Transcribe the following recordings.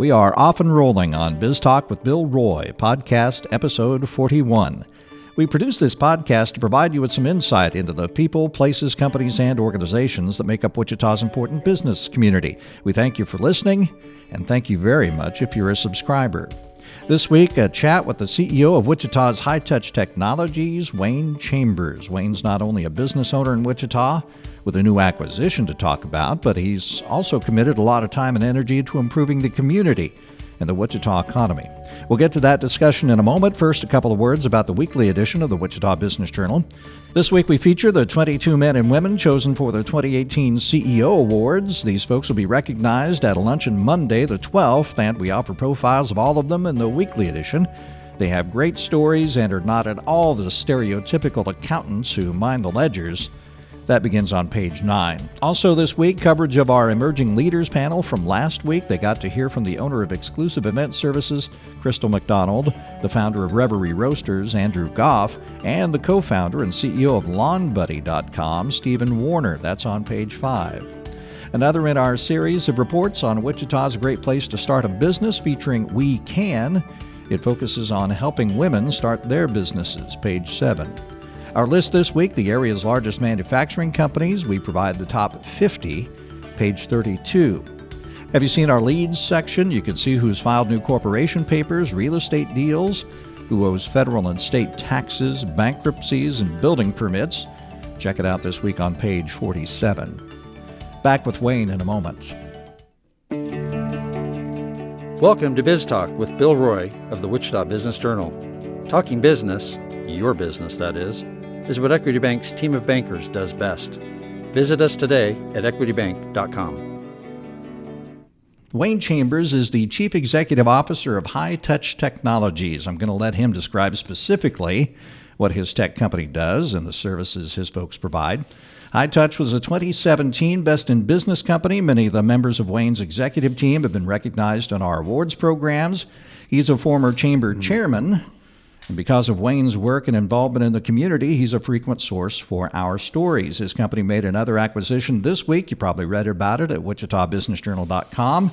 We are off and rolling on Biz Talk with Bill Roy, podcast episode 41. We produce this podcast to provide you with some insight into the people, places, companies, and organizations that make up Wichita's important business community. We thank you for listening, and thank you very much if you're a subscriber. This week, a chat with the CEO of Wichita's High Touch Technologies, Wayne Chambers. Wayne's not only a business owner in Wichita, with a new acquisition to talk about, but he's also committed a lot of time and energy to improving the community and the Wichita economy. We'll get to that discussion in a moment. First, a couple of words about the weekly edition of the Wichita Business Journal. This week, we feature the 22 men and women chosen for the 2018 CEO Awards. These folks will be recognized at a luncheon Monday, the 12th, and we offer profiles of all of them in the weekly edition. They have great stories and are not at all the stereotypical accountants who mind the ledgers. That begins on page 9. Also, this week, coverage of our Emerging Leaders panel from last week. They got to hear from the owner of Exclusive Event Services, Crystal McDonald, the founder of Reverie Roasters, Andrew Goff, and the co founder and CEO of LawnBuddy.com, Stephen Warner. That's on page 5. Another in our series of reports on Wichita's great place to start a business featuring We Can. It focuses on helping women start their businesses, page 7. Our list this week the area's largest manufacturing companies. We provide the top 50, page 32. Have you seen our leads section? You can see who's filed new corporation papers, real estate deals, who owes federal and state taxes, bankruptcies, and building permits. Check it out this week on page 47. Back with Wayne in a moment. Welcome to Biz Talk with Bill Roy of the Wichita Business Journal. Talking business, your business that is, is what Equity Bank's team of bankers does best. Visit us today at equitybank.com. Wayne Chambers is the Chief Executive Officer of High Touch Technologies. I'm going to let him describe specifically what his tech company does and the services his folks provide. High Touch was a 2017 Best in Business company. Many of the members of Wayne's executive team have been recognized on our awards programs. He's a former chamber chairman and because of Wayne's work and involvement in the community, he's a frequent source for our stories. His company made another acquisition this week. You probably read about it at wichitabusinessjournal.com.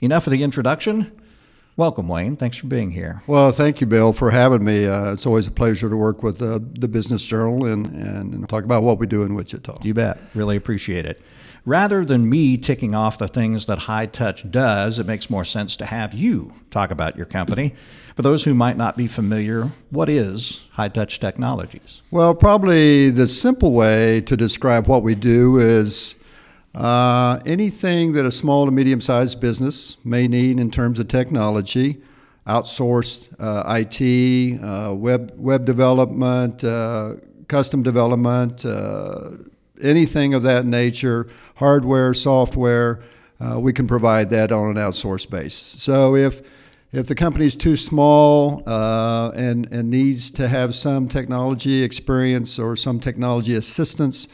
Enough of the introduction. Welcome, Wayne. Thanks for being here. Well, thank you, Bill, for having me. Uh, it's always a pleasure to work with uh, the Business Journal and, and talk about what we do in Wichita. You bet. Really appreciate it. Rather than me ticking off the things that High Touch does, it makes more sense to have you talk about your company. For those who might not be familiar, what is High Touch Technologies? Well, probably the simple way to describe what we do is uh, anything that a small to medium sized business may need in terms of technology, outsourced uh, IT, uh, web, web development, uh, custom development, uh, anything of that nature, hardware, software, uh, we can provide that on an outsourced base. So if if the company is too small uh, and, and needs to have some technology experience or some technology assistance,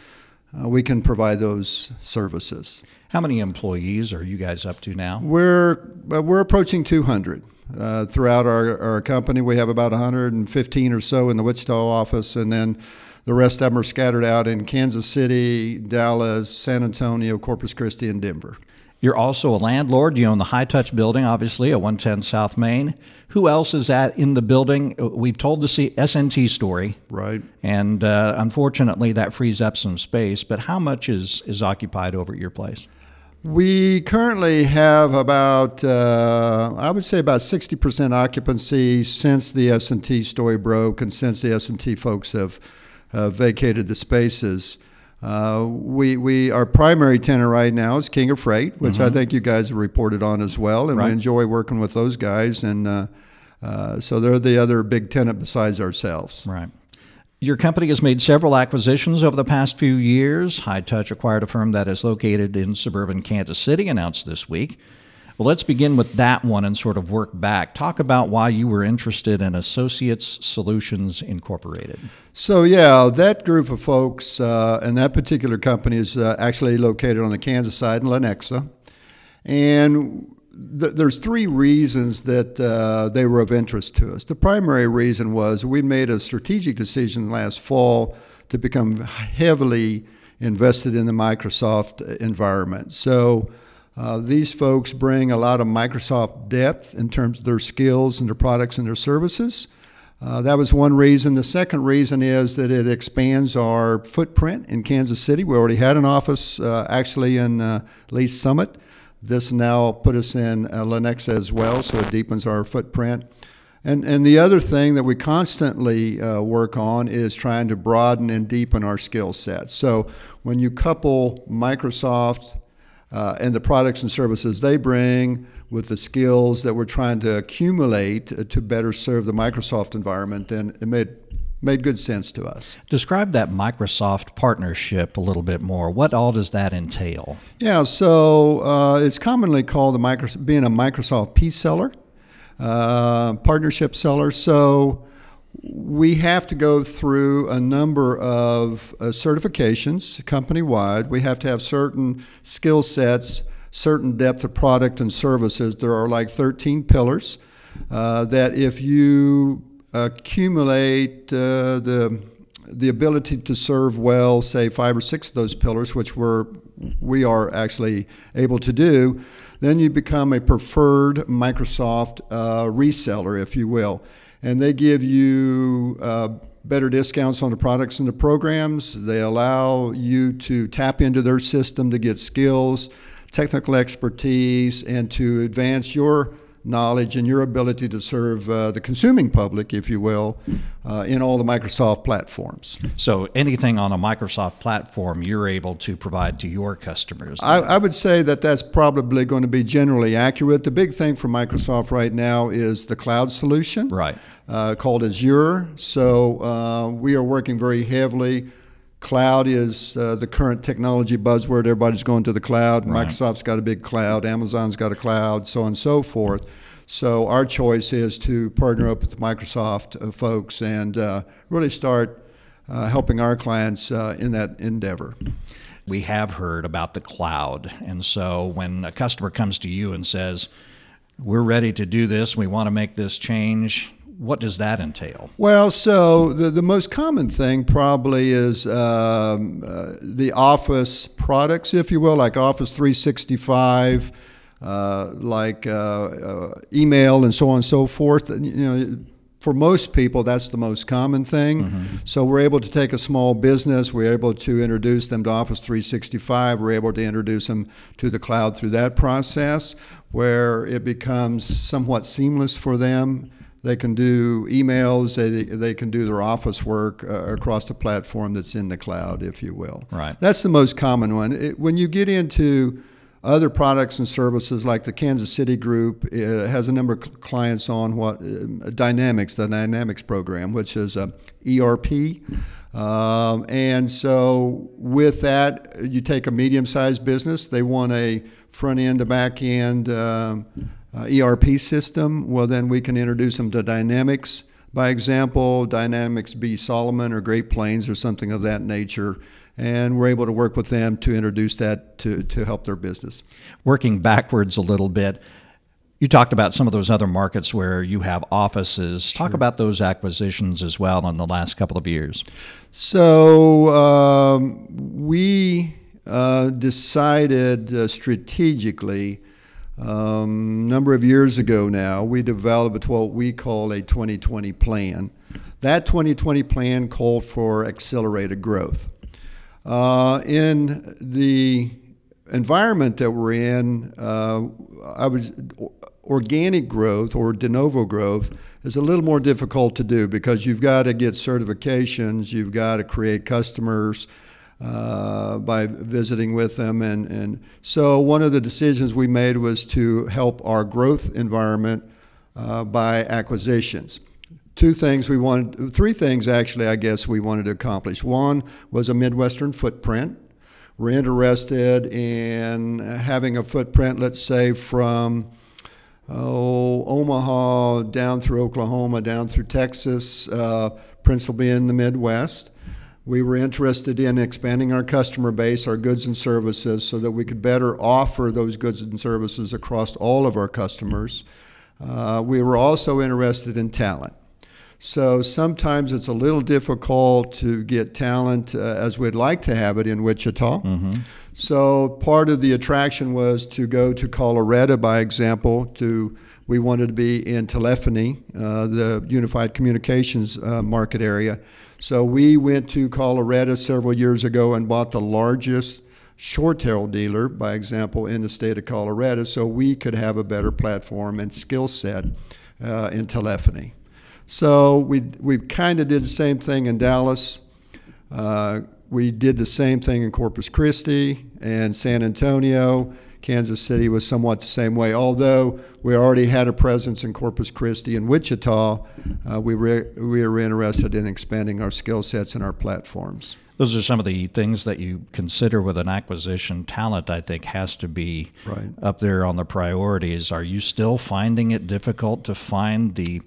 uh, we can provide those services. How many employees are you guys up to now? We're, uh, we're approaching 200. Uh, throughout our, our company, we have about 115 or so in the Wichita office, and then the rest of them are scattered out in Kansas City, Dallas, San Antonio, Corpus Christi, and Denver. You're also a landlord. You own the High Touch building, obviously, at 110 South Main. Who else is at in the building? We've told the S&T story, right? And uh, unfortunately, that frees up some space. But how much is is occupied over at your place? We currently have about, uh, I would say, about 60% occupancy since the S&T story broke and since the S&T folks have uh, vacated the spaces. Uh, we, we our primary tenant right now is King of Freight, which mm-hmm. I think you guys have reported on as well, and right. we enjoy working with those guys. And uh, uh, so they're the other big tenant besides ourselves. Right. Your company has made several acquisitions over the past few years. High Touch acquired a firm that is located in suburban Kansas City, announced this week. Well, let's begin with that one and sort of work back. Talk about why you were interested in Associates Solutions Incorporated. So, yeah, that group of folks uh, and that particular company is uh, actually located on the Kansas side in Lenexa. And th- there's three reasons that uh, they were of interest to us. The primary reason was we made a strategic decision last fall to become heavily invested in the Microsoft environment. So, Uh, these folks bring a lot of Microsoft depth in terms of their skills and their products and their services. Uh, that was one reason. The second reason is that it expands our footprint in Kansas City. We already had an office uh, actually in uh, Lee's Summit. This now put us in uh, Lenexa as well, so it deepens our footprint. And, and the other thing that we constantly uh, work on is trying to broaden and deepen our skill sets. So when you couple Microsoft uh, and the products and services they bring with the skills that we're trying to accumulate to better serve the Microsoft environment, and it made made good sense to us. Describe that Microsoft partnership a little bit more. What all does that entail? Yeah, so uh, it's commonly called the micro, being a Microsoft P seller, uh, partnership seller. So we have to go through a number of uh, certifications company wide. We have to have certain skill sets, certain depth of product and services. There are like 13 pillars uh, that if you accumulate uh, the the ability to serve well, say five or six of those pillars, which we're we are actually able to do, then you become a preferred Microsoft uh, reseller, if you will and they give you uh, better discounts on the products and the programs. They allow you to tap into their system to get skills, technical expertise, and to advance your knowledge and your ability to serve uh, the consuming public, if you will, uh, in all the Microsoft platforms. So anything on a Microsoft platform, you're able to provide to your customers. I, I, would say that that's probably going to be generally accurate. The big thing for Microsoft right now is the cloud solution, right? Uh, called Azure. So uh, we are working very heavily. Cloud is uh, the current technology buzzword. Everybody's going to the cloud. Right. Microsoft's got a big cloud. Amazon's got a cloud, so on and so forth. So our choice is to partner up with Microsoft uh, folks and uh, really start uh, helping our clients uh, in that endeavor. We have heard about the cloud, and so when a customer comes to you and says, "We're ready to do this. We want to make this change," what does that entail? Well, so the, the most common thing probably is um, uh, the Office products, if you will, like Office 365 uh, like uh, uh, email and so on and so forth. You know, for most people, that's the most common thing. Mm-hmm. So we're able to take a small business, we're able to introduce them to Office 365, we're able to introduce them to the cloud through that process, where it becomes somewhat seamless for them. They can do emails, they, they can do their office work uh, across the platform that's in the cloud, if you will. Right. That's the most common one. It, when you get into other products and services like the Kansas City Group uh, has a number of clients on what uh, Dynamics, the Dynamics program, which is a ERP. Um, and so with that, you take a medium-sized business. They want a front end to back end um, uh, ERP system. Well, then we can introduce them to Dynamics. By example, Dynamics B Solomon or Great Plains or something of that nature and we're able to work with them to introduce that to, to help their business. Working backwards a little bit, you talked about some of those other markets where you have offices. Sure. Talk about those acquisitions as well in the last couple of years. So um, we uh, decided uh, strategically a um, number of years ago now, we developed what we call a 2020 plan. That 2020 plan called for accelerated growth. Uh, in the environment that we're in, uh, I was organic growth or de novo growth is a little more difficult to do because you've got to get certifications, you've got to create customers uh, by visiting with them, and and so one of the decisions we made was to help our growth environment uh, by acquisitions two things we wanted, three things actually, I guess we wanted to accomplish. One was a Midwestern footprint. We're interested in having a footprint, let's say, from oh, Omaha down through Oklahoma, down through Texas, uh, principally in the Midwest. We were interested in expanding our customer base, our goods and services, so that we could better offer those goods and services across all of our customers. Uh, we were also interested in talent. So sometimes it's a little difficult to get talent uh, as we'd like to have it in Wichita. So part of the attraction was to go to Colorado, by example. To we wanted to be in telephony, uh, the unified communications uh, market area. So we went to Colorado several years ago and bought the largest ShoreTel dealer, by example, in the state of Colorado, so we could have a better platform and skill set uh, in telephony. So we we kind of did the same thing in Dallas. Uh, we did the same thing in Corpus Christi and San Antonio. Kansas City was somewhat the same way. Although we already had a presence in Corpus Christi and Wichita, uh, we, re- we were interested in expanding our skill sets and our platforms. Those are some of the things that you consider with an acquisition. Talent, I think, has to be Right. up there on the priorities. Are you still finding it difficult to find the,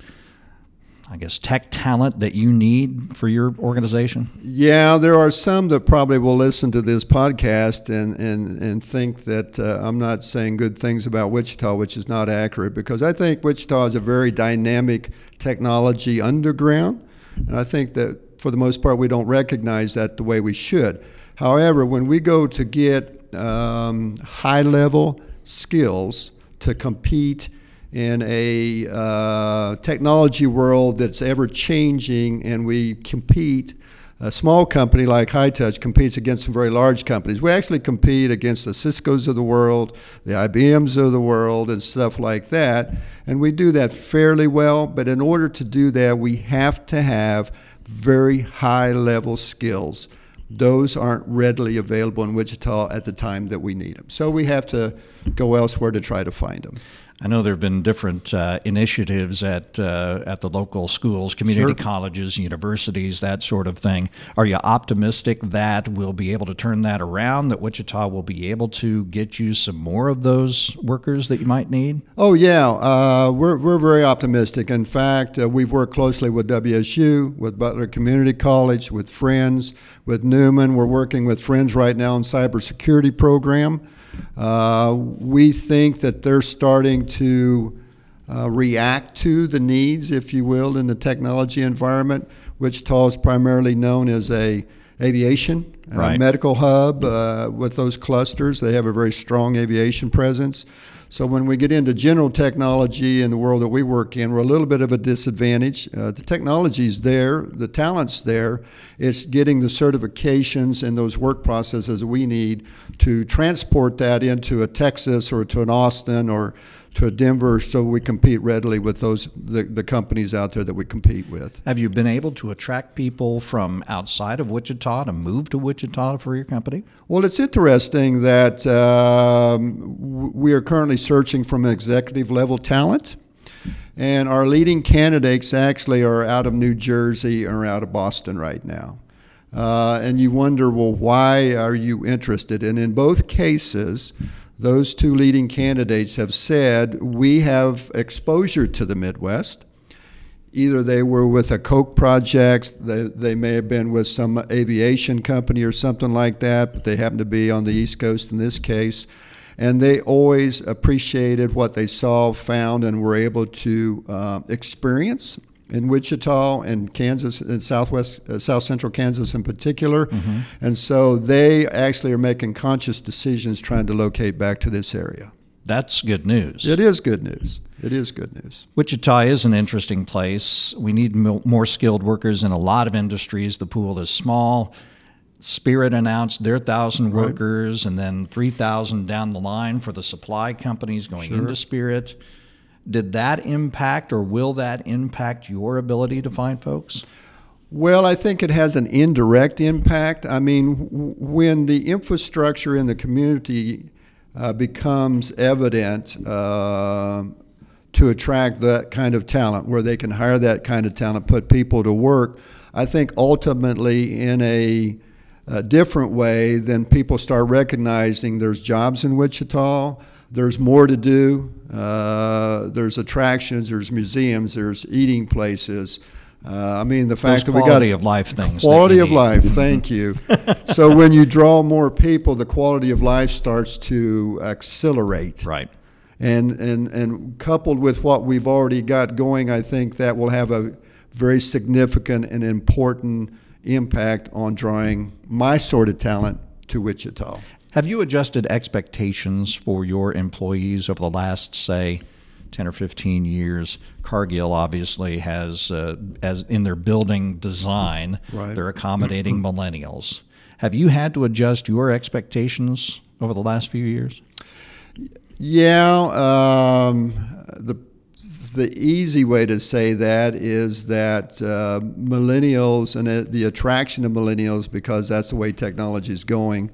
I guess, tech talent that you need for your organization? Yeah, there are some that probably will listen to this podcast and, and, and think that uh, I'm not saying good things about Wichita, which is not accurate, because I think Wichita is a very dynamic technology underground. And I think that for the most part, we don't recognize that the way we should. However, when we go to get um, high level skills to compete in a uh, technology world that's ever changing, and we compete. A small company like High Touch competes against some very large companies. We actually compete against the Cisco's of the world, the IBM's of the world, and stuff like that. And we do that fairly well. But in order to do that, we have to have very high level skills. Those aren't readily available in Wichita at the time that we need them. So we have to go elsewhere to try to find them. I know there have been different uh, initiatives at uh, at the local schools, community Sure. colleges, universities, that sort of thing. Are you optimistic that we'll be able to turn that around? That Wichita will be able to get you some more of those workers that you might need? Oh, yeah. Uh, we're, we're very optimistic. In fact, uh, we've worked closely with WSU, with Butler Community College, with Friends, with Newman. We're working with Friends right now in cybersecurity program. Uh, we think that they're starting to uh, react to the needs, if you will, in the technology environment. Wichita is primarily known as a aviation uh, Right. medical hub uh, with those clusters. They have a very strong aviation presence. So when we get into general technology in the world that we work in, we're a little bit of a disadvantage. Uh, the technology's there, the talent's there. It's getting the certifications and those work processes we need to transport that into a Texas or to an Austin or to Denver so we compete readily with those the, the companies out there that we compete with. Have you been able to attract people from outside of Wichita to move to Wichita for your company? Well, it's interesting that um, we are currently searching from executive level talent, and our leading candidates actually are out of New Jersey or out of Boston right now. Uh, and you wonder, well, why are you interested? And in both cases, those two leading candidates have said we have exposure to the Midwest either they were with a Koch project, they, they may have been with some aviation company or something like that, but they happen to be on the East Coast in this case. And they always appreciated what they saw, found, and were able to uh, experience in Wichita and Kansas and Southwest, uh, South Central Kansas in particular. And so they actually are making conscious decisions trying to locate back to this area. That's good news. It is good news. It is good news. Wichita is an interesting place. We need mo- more skilled workers in a lot of industries. The pool is small. Spirit announced their thousand workers, and then three thousand down the line for the supply companies going into Spirit. Did that impact, or will that impact your ability to find folks? Well, I think it has an indirect impact. I mean, when the infrastructure in the community uh, becomes evident uh, to attract that kind of talent, where they can hire that kind of talent, put people to work, I think ultimately in a, a different way, then people start recognizing there's jobs in Wichita. There's more to do. Uh, there's attractions. There's museums. There's eating places. Uh, I mean, the fact that we got quality of life things Quality of need. life. Thank you. so when you draw more people, the quality of life starts to accelerate. Right. And and and coupled with what we've already got going, I think that will have a very significant and important impact on drawing my sort of talent to Wichita. Have you adjusted expectations for your employees over the last, say, 10 or 15 years? Cargill obviously has, uh, as in their building design, Right. they're accommodating millennials. Have you had to adjust your expectations over the last few years? Yeah, um, the the easy way to say that is that uh, millennials and uh, the attraction of millennials, because that's the way technology is going,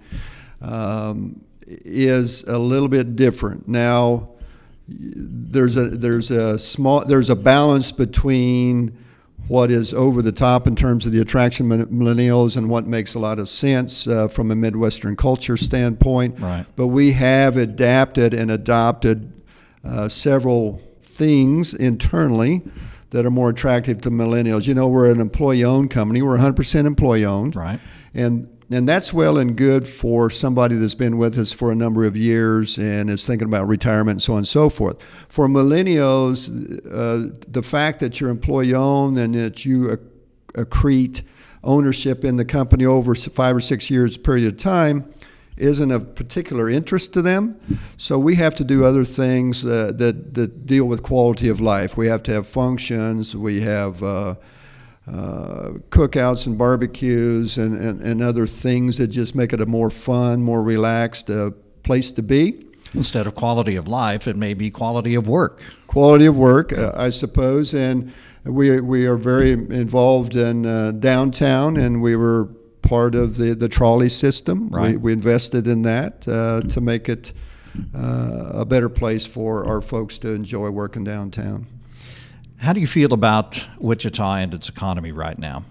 um, is a little bit different now. There's a there's a small there's a balance between what is over the top in terms of the attraction of millennials and what makes a lot of sense uh, from a Midwestern culture standpoint. Right. But we have adapted and adopted uh, several things internally that are more attractive to millennials. You know, we're an employee-owned company. We're 100% employee-owned. Right. And and that's well and good for somebody that's been with us for a number of years and is thinking about retirement and so on and so forth. For millennials, uh, the fact that you're employee owned and that you acc- accrete ownership in the company over five or six years period of time isn't of particular interest to them. So we have to do other things uh, that, that deal with quality of life. We have to have functions. We have uh, uh, cookouts and barbecues and, and, and other things that just make it a more fun, more relaxed uh, place to be. Instead of quality of life, it may be quality of work. Quality of work, uh, I suppose, and we, we are very involved in uh, downtown, and we were part of the, the trolley system. We, Right. we invested in that uh, to make it uh, a better place for our folks to enjoy working downtown. How do you feel about Wichita and its economy right now?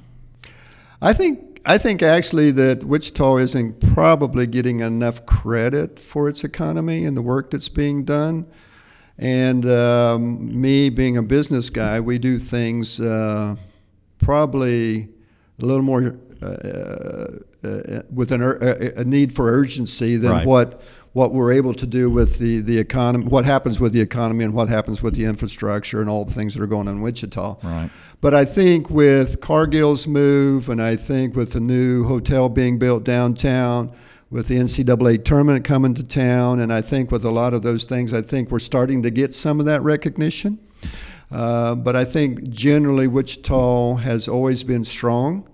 I think I think actually that Wichita isn't probably getting enough credit for its economy and the work that's being done. And um, me being a business guy, we do things uh, probably a little more uh, uh, with an, a need for urgency than Right. what what we're able to do with the, the economy, what happens with the economy and what happens with the infrastructure and all the things that are going on in Wichita. Right. But I think with Cargill's move, and I think with the new hotel being built downtown, with the NCAA tournament coming to town, and I think with a lot of those things, I think we're starting to get some of that recognition. Uh, but I think generally Wichita has always been strong.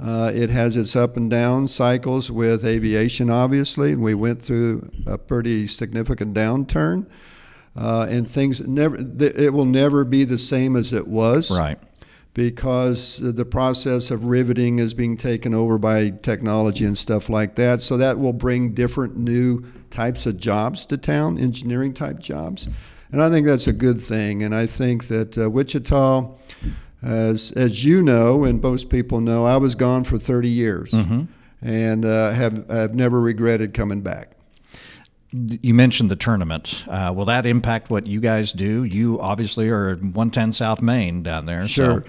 Uh, it has its up and down cycles with aviation, obviously. We went through a pretty significant downturn, uh, and things never. th- It will never be the same as it was Right. because the process of riveting is being taken over by technology and stuff like that. So that will bring different new types of jobs to town, engineering type jobs. And I think that's a good thing. And I think that uh, Wichita, as, as you know, and most people know, I was gone for 30 years and uh, have, have never regretted coming back. You mentioned the tournament. Uh, will that impact what you guys do? You obviously are 110 South Main down there. Sure. So,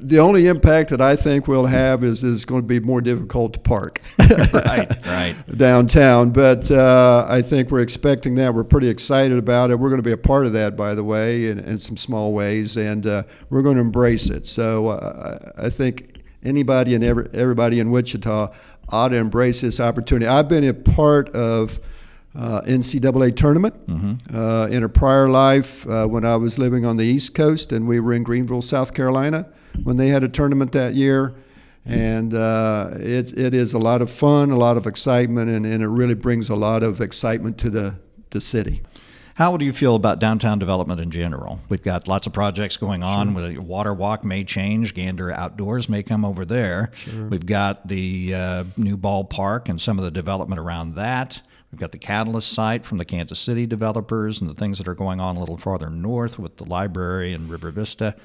The only impact that I think we'll have is it's going to be more difficult to park. right, right. downtown. But uh, I think we're expecting that. We're pretty excited about it. We're going to be a part of that, by the way, in, in some small ways, and uh, we're going to embrace it. So uh, I think anybody and every, everybody in Wichita ought to embrace this opportunity. I've been a part of. Uh, NCAA tournament uh, in a prior life uh, when I was living on the East Coast and we were in Greenville, South Carolina, when they had a tournament that year and uh, it, it is a lot of fun, a lot of excitement, and, and it really brings a lot of excitement to the, the city. How do you feel about downtown development in general? We've got lots of projects going on. The Water Walk may change. Gander Outdoors may come over there. We've got the uh, new ballpark and some of the development around that. We've got the Catalyst site from the Kansas City developers and the things that are going on a little farther north with the library and River Vista.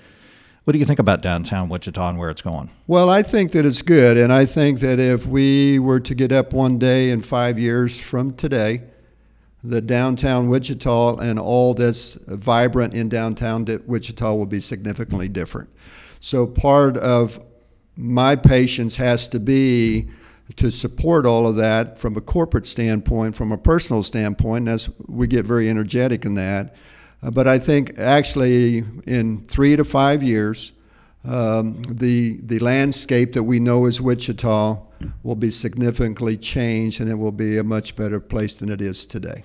What do you think about downtown Wichita and where it's going? Well, I think that it's good, and I think that if we were to get up one day in five years from today, the downtown Wichita and all that's vibrant in downtown Wichita will be significantly different. So part of my patience has to be to support all of that from a corporate standpoint, from a personal standpoint. That's we get very energetic in that. Uh, but I think actually in three to five years, um, the the landscape that we know as Wichita will be significantly changed, and it will be a much better place than it is today.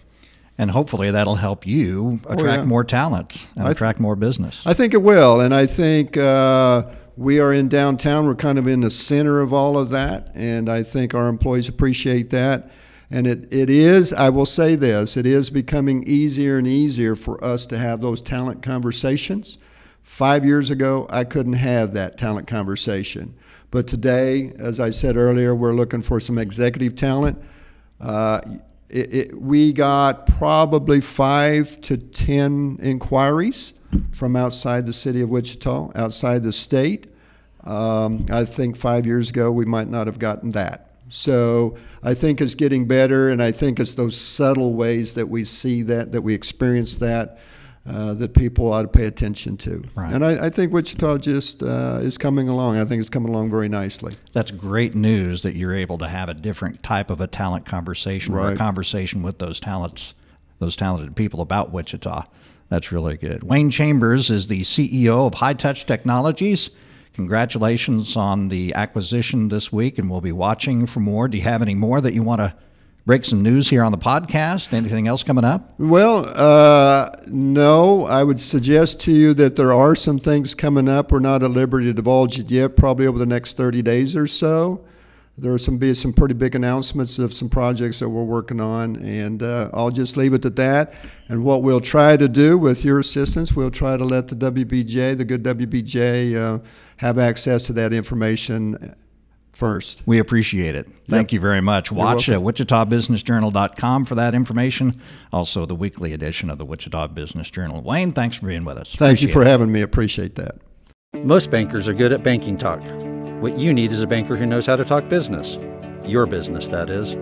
And hopefully that'll help you attract Oh, yeah. more talent and th- attract more business. I think it will, and I think uh, we are in downtown. We're kind of in the center of all of that, and I think our employees appreciate that. And it, it is, I will say this, it is becoming easier and easier for us to have those talent conversations. Five years ago, I couldn't have that talent conversation. But today, as I said earlier, we're looking for some executive talent. Uh, it, it, we got probably five to ten inquiries from outside the city of Wichita, outside the state. Um, I think five years ago we might not have gotten that. So I think it's getting better, and I think it's those subtle ways that we see that, that we experience that, uh, that people ought to pay attention to. Right. And I, I think Wichita just uh, is coming along. I think it's coming along very nicely. That's great news that you're able to have a different type of a talent conversation or a conversation with those talents, those talented people about Wichita. That's really good. Wayne Chambers is the CEO of High Touch Technologies. Congratulations on the acquisition this week, and we'll be watching for more. Do you have any more that you want to break some news here on the podcast? Anything else coming up? Well, uh, no, I would suggest to you that there are some things coming up. We're not at liberty to divulge it yet, probably over the next 30 days or so. There are some be some pretty big announcements of some projects that we're working on, and uh, I'll just leave it at that. And what we'll try to do with your assistance, we'll try to let the WBJ, the good WBJ, uh, have access to that information first. We appreciate it. Thank you very much. Watch at wichitabusinessjournal.com for that information. Also, the weekly edition of the Wichita Business Journal. Wayne, thanks for being with us. Thank you for it. having me. Appreciate that. Most bankers are good at banking talk. What you need is a banker who knows how to talk business. Your business, that is.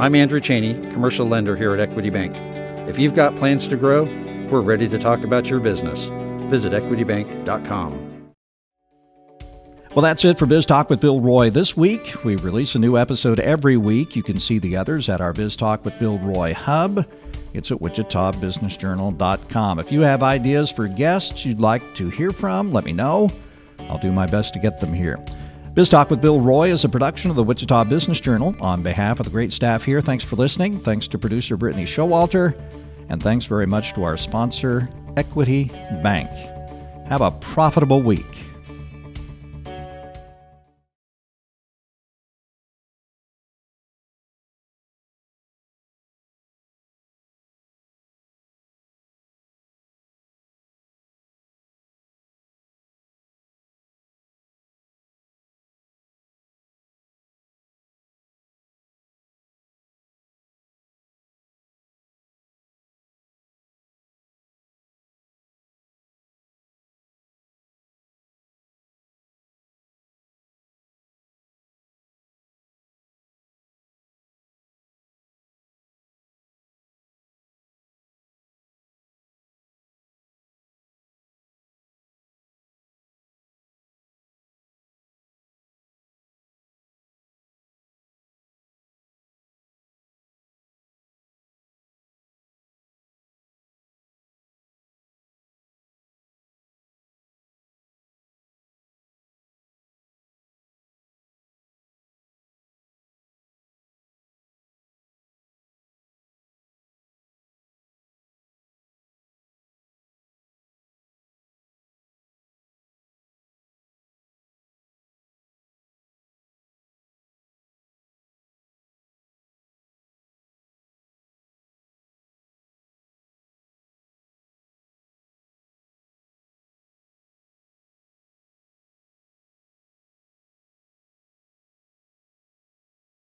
I'm Andrew Cheney, commercial lender here at Equity Bank. If you've got plans to grow, we're ready to talk about your business. Visit equitybank.com. Well, that's it for Biz Talk with Bill Roy this week. We release a new episode every week. You can see the others at our Biz Talk with Bill Roy hub. It's at wichitabusinessjournal.com. If you have ideas for guests you'd like to hear from, let me know. I'll do my best to get them here. Biz Talk with Bill Roy is a production of the Wichita Business Journal. On behalf of the great staff here, thanks for listening. Thanks to producer Brittany Showalter. And thanks very much to our sponsor, Equity Bank. Have a profitable week.